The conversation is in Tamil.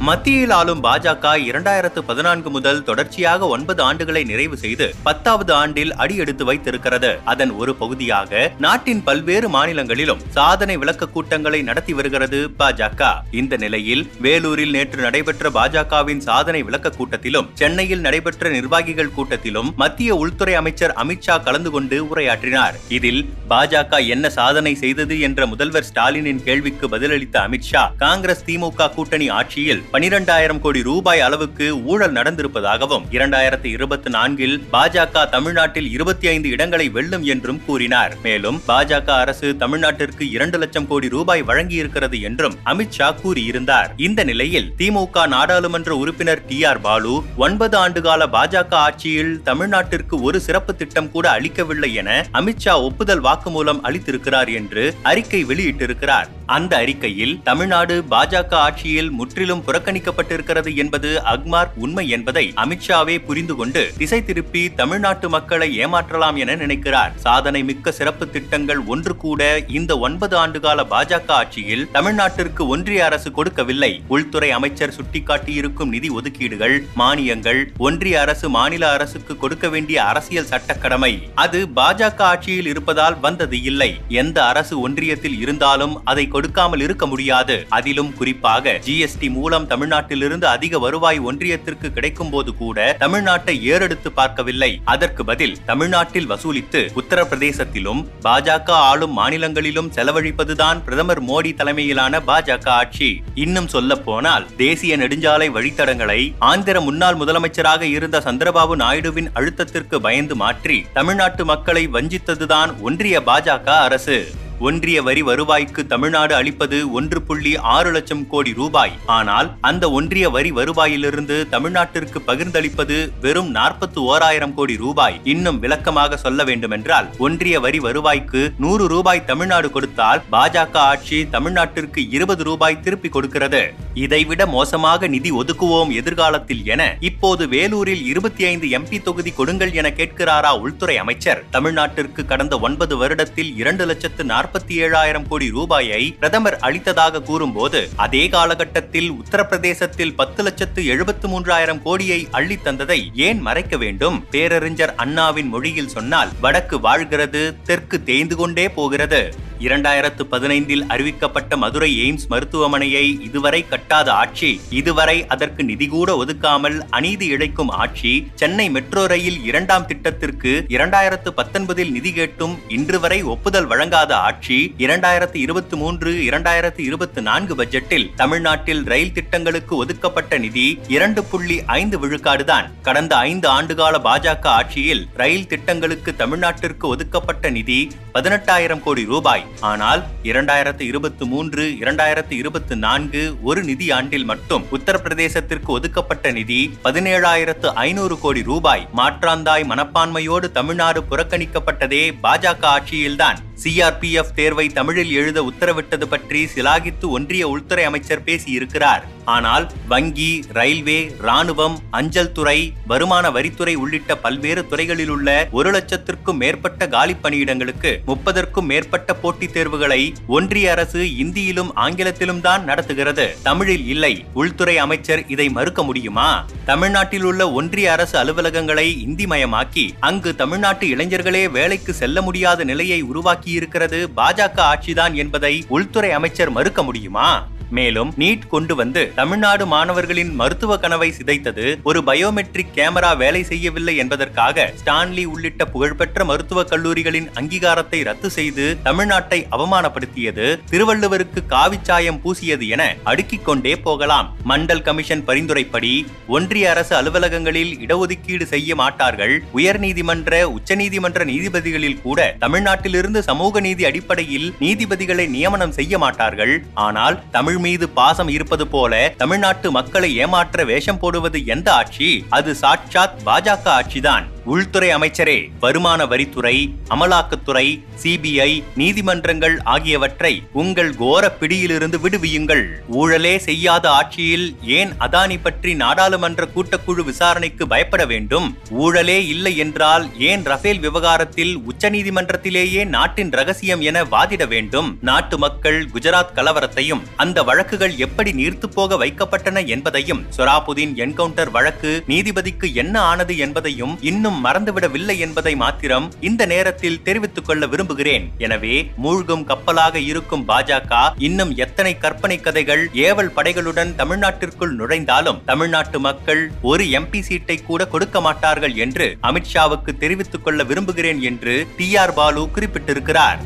மத்தியில் ஆளும் பாஜக இரண்டாயிரத்து பதினான்கு முதல் தொடர்ச்சியாக ஒன்பது ஆண்டுகளை நிறைவு செய்து பத்தாவது ஆண்டில் அடியெடுத்து வைத்திருக்கிறது. அதன் ஒரு பகுதியாக நாட்டின் பல்வேறு மாநிலங்களிலும் சாதனை விளக்க கூட்டங்களை நடத்தி வருகிறது பாஜக. இந்த நிலையில் வேலூரில் நேற்று நடைபெற்ற பாஜகவின் சாதனை விளக்க கூட்டத்திலும் சென்னையில் நடைபெற்ற நிர்வாகிகள் கூட்டத்திலும் மத்திய உள்துறை அமைச்சர் அமித்ஷா கலந்து கொண்டு உரையாற்றினார். இதில் பாஜக என்ன சாதனை செய்தது என்ற முதல்வர் ஸ்டாலினின் கேள்விக்கு பதிலளித்த அமித்ஷா காங்கிரஸ் திமுக கூட்டணி ஆட்சியில் பனிரெண்டாயிரம் கோடி ரூபாய் அளவுக்கு ஊழல் நடந்திருப்பதாகவும் இரண்டாயிரத்தி இருபத்தி நான்கில் பாஜக தமிழ்நாட்டில் இருபத்தி ஐந்து இடங்களை வெல்லும் என்றும் கூறினார். மேலும் பாஜக அரசு தமிழ்நாட்டிற்கு இரண்டு லட்சம் கோடி ரூபாய் வழங்கியிருக்கிறது என்றும் அமித்ஷா கூறியிருந்தார். இந்த நிலையில் திமுக நாடாளுமன்ற உறுப்பினர் டி ஆர் பாலு ஒன்பது ஆண்டுகால பாஜக ஆட்சியில் தமிழ்நாட்டிற்கு ஒரு சிறப்பு திட்டம் கூட அளிக்கவில்லை என அமித்ஷா ஒப்புதல் வாக்குமூலம் அளித்திருக்கிறார் என்று அறிக்கை வெளியிட்டிருக்கிறார். அந்த அறிக்கையில் தமிழ்நாடு பாஜக ஆட்சியில் முற்றிலும் புறக்கணிக்கப்பட்டிருக்கிறது என்பது அக்மார்க் உண்மை என்பதை அமித்ஷாவே புரிந்து கொண்டு திசை திருப்பி தமிழ்நாட்டு மக்களை ஏமாற்றலாம் என நினைக்கிறார். சாதனை மிக்க சிறப்பு திட்டங்கள் ஒன்று கூட இந்த ஒன்பது ஆண்டுகால பாஜக ஆட்சியில் தமிழ்நாட்டிற்கு ஒன்றிய அரசு கொடுக்கவில்லை. உள்துறை அமைச்சர் சுட்டிக்காட்டியிருக்கும் நிதி ஒதுக்கீடுகள் மானியங்கள் ஒன்றிய அரசு மாநில அரசுக்கு கொடுக்க வேண்டிய அரசியல் சட்டக்கடமை. அது பாஜக ஆட்சியில் இருப்பதால் வந்தது இல்லை. எந்த அரசு ஒன்றியத்தில் இருந்தாலும் அதை கொடுக்காமல் இருக்க முடியாது. அதிலும் குறிப்பாக ஜிஎஸ்டி மூலம் தமிழ்நாட்டிலிருந்து அதிக வருவாய் ஒன்றியத்திற்கு கிடைக்கும் போது கூட தமிழ்நாட்டை ஏறெடுத்து பார்க்கவில்லை. அதற்கு பதில் தமிழ்நாட்டில் வசூலித்து உத்தரப்பிரதேசத்திலும் பாஜக ஆளும் மாநிலங்களிலும் செலவழிப்பதுதான் பிரதமர் மோடி தலைமையிலான பாஜக ஆட்சி. இன்னும் சொல்ல போனால் தேசிய நெடுஞ்சாலை வழித்தடங்களை ஆந்திர முன்னாள் முதலமைச்சராக இருந்த சந்திரபாபு நாயுடுவின் அழுத்தத்திற்கு பயந்து மாற்றி தமிழ்நாட்டு மக்களை வஞ்சித்ததுதான் ஒன்றிய பாஜக அரசு. ஒன்றிய வரி வருவாய்க்கு தமிழ்நாடு அளிப்பது ஒன்று புள்ளி ஆறு லட்சம் கோடி ரூபாய். ஆனால் அந்த ஒன்றிய வரி வருவாயிலிருந்து தமிழ்நாட்டிற்கு பகிர்ந்தளிப்பது வெறும் நாற்பத்தி ஓராயிரம் கோடி ரூபாய். இன்னும் விளக்கமாக சொல்ல வேண்டுமென்றால் ஒன்றிய வரி வருவாய்க்கு நூறு ரூபாய் தமிழ்நாடு கொடுத்தால் பாஜக ஆட்சி தமிழ்நாட்டிற்கு இருபது ரூபாய் திருப்பி கொடுக்கிறது. இதைவிட மோசமாக நிதி ஒதுக்குவோம் எதிர்காலத்தில் என இப்போது வேலூரில் இருபத்தி ஐந்து எம்பி தொகுதி கொடுங்கள் என கேட்கிறாரா உள்துறை அமைச்சர். தமிழ்நாட்டிற்கு கடந்த ஒன்பது வருடத்தில் இரண்டு லட்சத்து நாற்பத்தி ஏழாயிரம் கோடி ரூபாயை பிரதமர் அளித்ததாக கூறும்போது அதே காலகட்டத்தில் உத்தரப்பிரதேசத்தில் பத்து லட்சத்து எழுபத்து மூன்றாயிரம் கோடியை அள்ளி தந்ததை ஏன் மறைக்க வேண்டும்? பேரறிஞர் அண்ணாவின் மொழியில் சொன்னால் வடக்கு வாழ்கிறது தெற்கு தேய்ந்து கொண்டே போகிறது. இரண்டாயிரத்து பதினைந்தில் அறிவிக்கப்பட்ட மதுரை எய்ம்ஸ் மருத்துவமனையை இதுவரை கட்டாத ஆட்சி இதுவரை அதற்கு நிதி கூட ஒதுக்காமல் அநீதி இழைக்கும் ஆட்சி சென்னை மெட்ரோ ரயில் இரண்டாம் திட்டத்திற்கு இரண்டாயிரத்து பத்தொன்பதில் நிதி கேட்டும் இன்று வரை ஒப்புதல் வழங்காத ஆட்சி இரண்டாயிரத்து இருபத்தி மூன்று இரண்டாயிரத்து இருபத்தி நான்கு பட்ஜெட்டில் தமிழ்நாட்டில் ரயில் திட்டங்களுக்கு ஒதுக்கப்பட்ட நிதி இரண்டு புள்ளி ஐந்து விழுக்காடுதான். கடந்த ஐந்து ஆண்டுகால பாஜக ஆட்சியில் ரயில் திட்டங்களுக்கு தமிழ்நாட்டிற்கு ஒதுக்கப்பட்ட நிதி பதினெட்டாயிரம் கோடி ரூபாய். ஆனால் இரண்டாயிரத்து இருபத்தி மூன்று இரண்டாயிரத்து இருபத்தி நான்கு ஒரு நிதி ஆண்டில் மட்டும் உத்தரப்பிரதேசத்திற்கு ஒதுக்கப்பட்ட நிதி பதினேழாயிரத்து ஐநூறு கோடி ரூபாய். மாற்றாந்தாய் மனப்பான்மையோடு தமிழ்நாடு புறக்கணிக்கப்பட்டதே பாஜக ஆட்சியில்தான். சிஆர்பிஎஃப் தேர்வை தமிழில் எழுத உத்தரவிட்டது பற்றி சிலாகித்து ஒன்றிய உள்துறை அமைச்சர் பேசியிருக்கிறார். ஆனால் வங்கி ரயில்வே ராணுவம் அஞ்சல் துறை வருமான வரித்துறை உள்ளிட்ட பல்வேறு துறைகளில் உள்ள ஒரு லட்சத்திற்கும் மேற்பட்ட காலி பணியிடங்களுக்கு முப்பதற்கும் மேற்பட்ட போட்டித் தேர்வுகளை ஒன்றிய அரசு இந்தியிலும் ஆங்கிலத்திலும் தான் நடத்துகிறது. தமிழில் இல்லை. உள்துறை அமைச்சர் இதை மறுக்க முடியுமா? தமிழ்நாட்டில் உள்ள ஒன்றிய அரசு அலுவலகங்களை இந்தி மயமாக்கி அங்கு தமிழ்நாட்டு இளைஞர்களே வேலைக்கு செல்ல முடியாத நிலையை உருவாக்கியிருக்கிறது பாஜக ஆட்சிதான் என்பதை உள்துறை அமைச்சர் மறுக்க முடியுமா? மேலும் நீட் கொண்டு வந்து தமிழ்நாடு மாணவர்களின் மருத்துவ கனவை சிதைத்தது ஒரு பயோமெட்ரிக் கேமரா வேலை செய்யவில்லை என்பதற்காக ஸ்டான்லி உள்ளிட்ட புகழ்பெற்ற மருத்துவக் கல்லூரிகளின் அங்கீகாரத்தை ரத்து செய்து தமிழ்நாட்டை அவமானப்படுத்தியது திருவள்ளுவருக்கு காவிச்சாயம் பூசியது என அடுக்கிக் கொண்டே போகலாம். மண்டல் கமிஷன் பரிந்துரைப்படி ஒன்றிய அரசு அலுவலகங்களில் இடஒதுக்கீடு செய்ய மாட்டார்கள். உயர்நீதிமன்ற உச்சநீதிமன்ற நீதிபதிகளில் கூட தமிழ்நாட்டிலிருந்து சமூக நீதி அடிப்படையில் நீதிபதிகளை நியமனம் செய்ய மாட்டார்கள். ஆனால் தமிழ் மீது பாசம் இருப்பது போல தமிழ்நாட்டு மக்களை ஏமாற்ற வேஷம் போடுவது எந்த ஆட்சி? அது சாட்சாத் பாஜக ஆட்சிதான். உள்துறை அமைச்சரே வருமான வரித்துறை அமலாக்கத்துறை சிபிஐ நீதிமன்றங்கள் ஆகியவற்றை உங்கள் கோர பிடியிலிருந்து விடுவியுங்கள். ஊழலே செய்யாத ஆட்சியில் ஏன் அதானி பற்றி நாடாளுமன்ற கூட்டக்குழு விசாரணைக்கு பயப்பட வேண்டும்? ஊழலே இல்லை என்றால் ஏன் ரஃபேல் விவகாரத்தில் உச்சநீதிமன்றத்திலேயே நாட்டின் ரகசியம் என வாதிட வேண்டும்? நாட்டு மக்கள் குஜராத் கலவரத்தையும் அந்த வழக்குகள் எப்படி நீர்த்து போக வைக்கப்பட்டன என்பதையும் சொராபுதீன் என்கவுண்டர் வழக்கு நீதிபதிக்கு என்ன ஆனது என்பதையும் இன்னும் இன்னும் மறந்துவிடவில்லை என்பதை மாத்திரம் இந்த நேரத்தில் தெரிவித்துக் கொள்ள விரும்புகிறேன். எனவே மூழ்கும் கப்பலாக இருக்கும் பாஜக இன்னும் எத்தனை கற்பனை கதைகள் ஏவல் படைகளுடன் தமிழ்நாட்டிற்குள் நுழைந்தாலும் தமிழ்நாட்டு மக்கள் ஒரு எம்பி சீட்டை கூட கொடுக்க மாட்டார்கள் என்று அமித்ஷாவுக்கு தெரிவித்துக் கொள்ள விரும்புகிறேன் என்று டி ஆர் பாலு குறிப்பிட்டிருக்கிறார்.